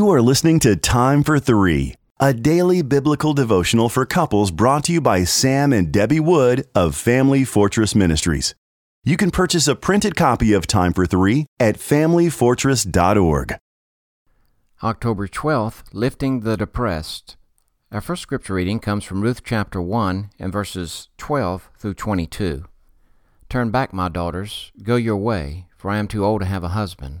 You are listening to Time for Three, a daily biblical devotional for couples brought to you by Sam and Debbie Wood of Family Fortress Ministries. You can purchase a printed copy of Time for Three at FamilyFortress.org. October 12th, Lifting the Depressed. Our first scripture reading comes from Ruth chapter 1 and verses 12 through 22. Turn back, my daughters, go your way, for I am too old to have a husband.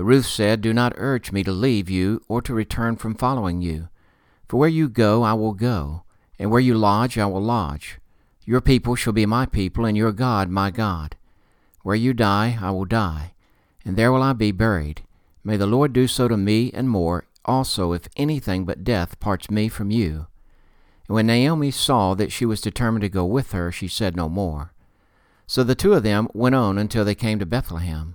But Ruth said, Do not urge me to leave you or to return from following you. For where you go, I will go, and where you lodge, I will lodge. Your people shall be my people, and your God my God. Where you die, I will die, and there will I be buried. May the Lord do so to me and more, also, if anything but death parts me from you. And when Naomi saw that she was determined to go with her, she said no more. So the two of them went on until they came to Bethlehem.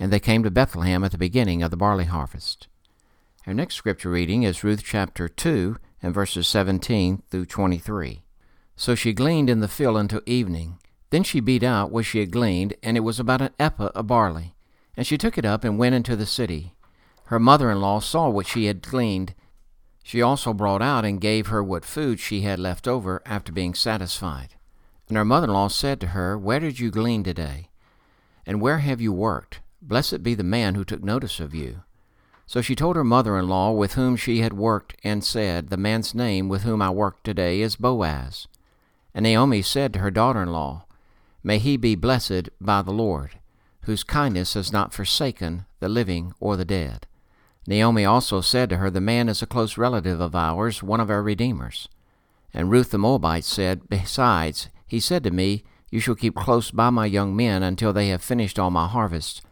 and they came to Bethlehem at the beginning of the barley harvest. Our next scripture reading is Ruth chapter 2 and verses 17 through 23. So she gleaned in the field until evening. Then she beat out what she had gleaned, and it was about an ephah of barley. And she took it up and went into the city. Her mother in law saw what she had gleaned. She also brought out and gave her what food she had left over after being satisfied. And her mother in law said to her, Where did you glean today? And where have you worked? Blessed be the man who took notice of you. So she told her mother in law with whom she had worked, and said, The man's name with whom I work today is Boaz. And Naomi said to her daughter in law, May he be blessed by the Lord, whose kindness has not forsaken the living or the dead. Naomi also said to her, The man is a close relative of ours, one of our redeemers. And Ruth the Moabite said, Besides, he said to me, You shall keep close by my young men until they have finished all my harvest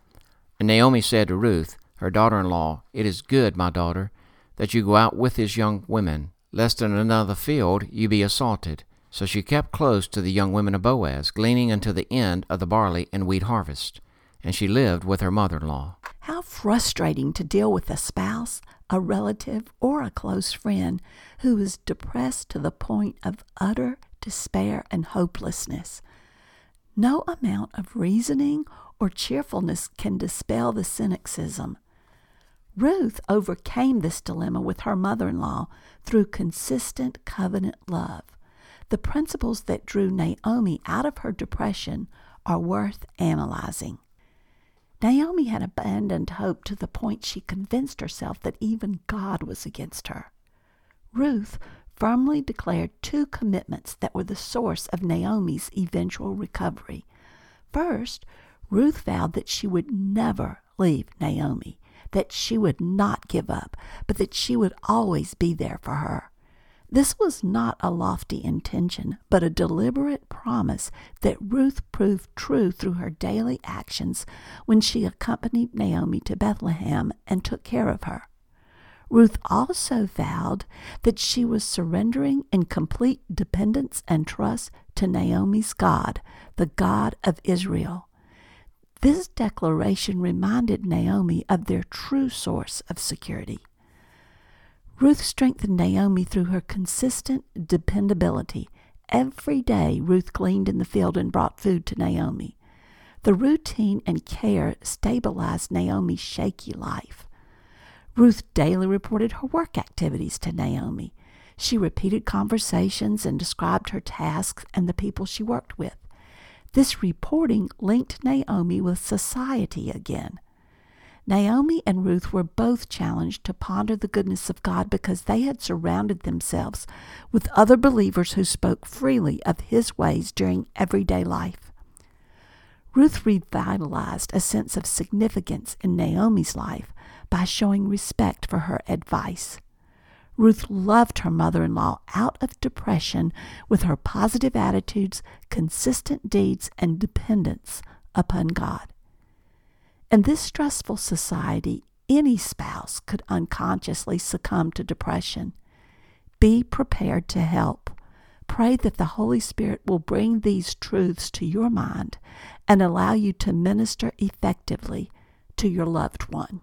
and Naomi said to Ruth, her daughter in law, It is good, my daughter, that you go out with his young women, lest in another field you be assaulted. So she kept close to the young women of Boaz, gleaning until the end of the barley and wheat harvest. And she lived with her mother in law. How frustrating to deal with a spouse, a relative, or a close friend who is depressed to the point of utter despair and hopelessness. No amount of reasoning or cheerfulness can dispel the cynicism. Ruth overcame this dilemma with her mother in law through consistent covenant love. The principles that drew Naomi out of her depression are worth analyzing. Naomi had abandoned hope to the point she convinced herself that even God was against her. Ruth firmly declared two commitments that were the source of Naomi's eventual recovery. First, Ruth vowed that she would never leave Naomi, that she would not give up, but that she would always be there for her. This was not a lofty intention, but a deliberate promise that Ruth proved true through her daily actions when she accompanied Naomi to Bethlehem and took care of her. Ruth also vowed that she was surrendering in complete dependence and trust to Naomi's God, the God of Israel. This declaration reminded Naomi of their true source of security. Ruth strengthened Naomi through her consistent dependability. Every day, Ruth gleaned in the field and brought food to Naomi. The routine and care stabilized Naomi's shaky life. Ruth daily reported her work activities to Naomi. She repeated conversations and described her tasks and the people she worked with. This reporting linked Naomi with society again. Naomi and Ruth were both challenged to ponder the goodness of God because they had surrounded themselves with other believers who spoke freely of His ways during everyday life. Ruth revitalized a sense of significance in Naomi's life by showing respect for her advice. Ruth loved her mother in law out of depression with her positive attitudes, consistent deeds, and dependence upon God. In this stressful society, any spouse could unconsciously succumb to depression. Be prepared to help. Pray that the Holy Spirit will bring these truths to your mind and allow you to minister effectively to your loved one.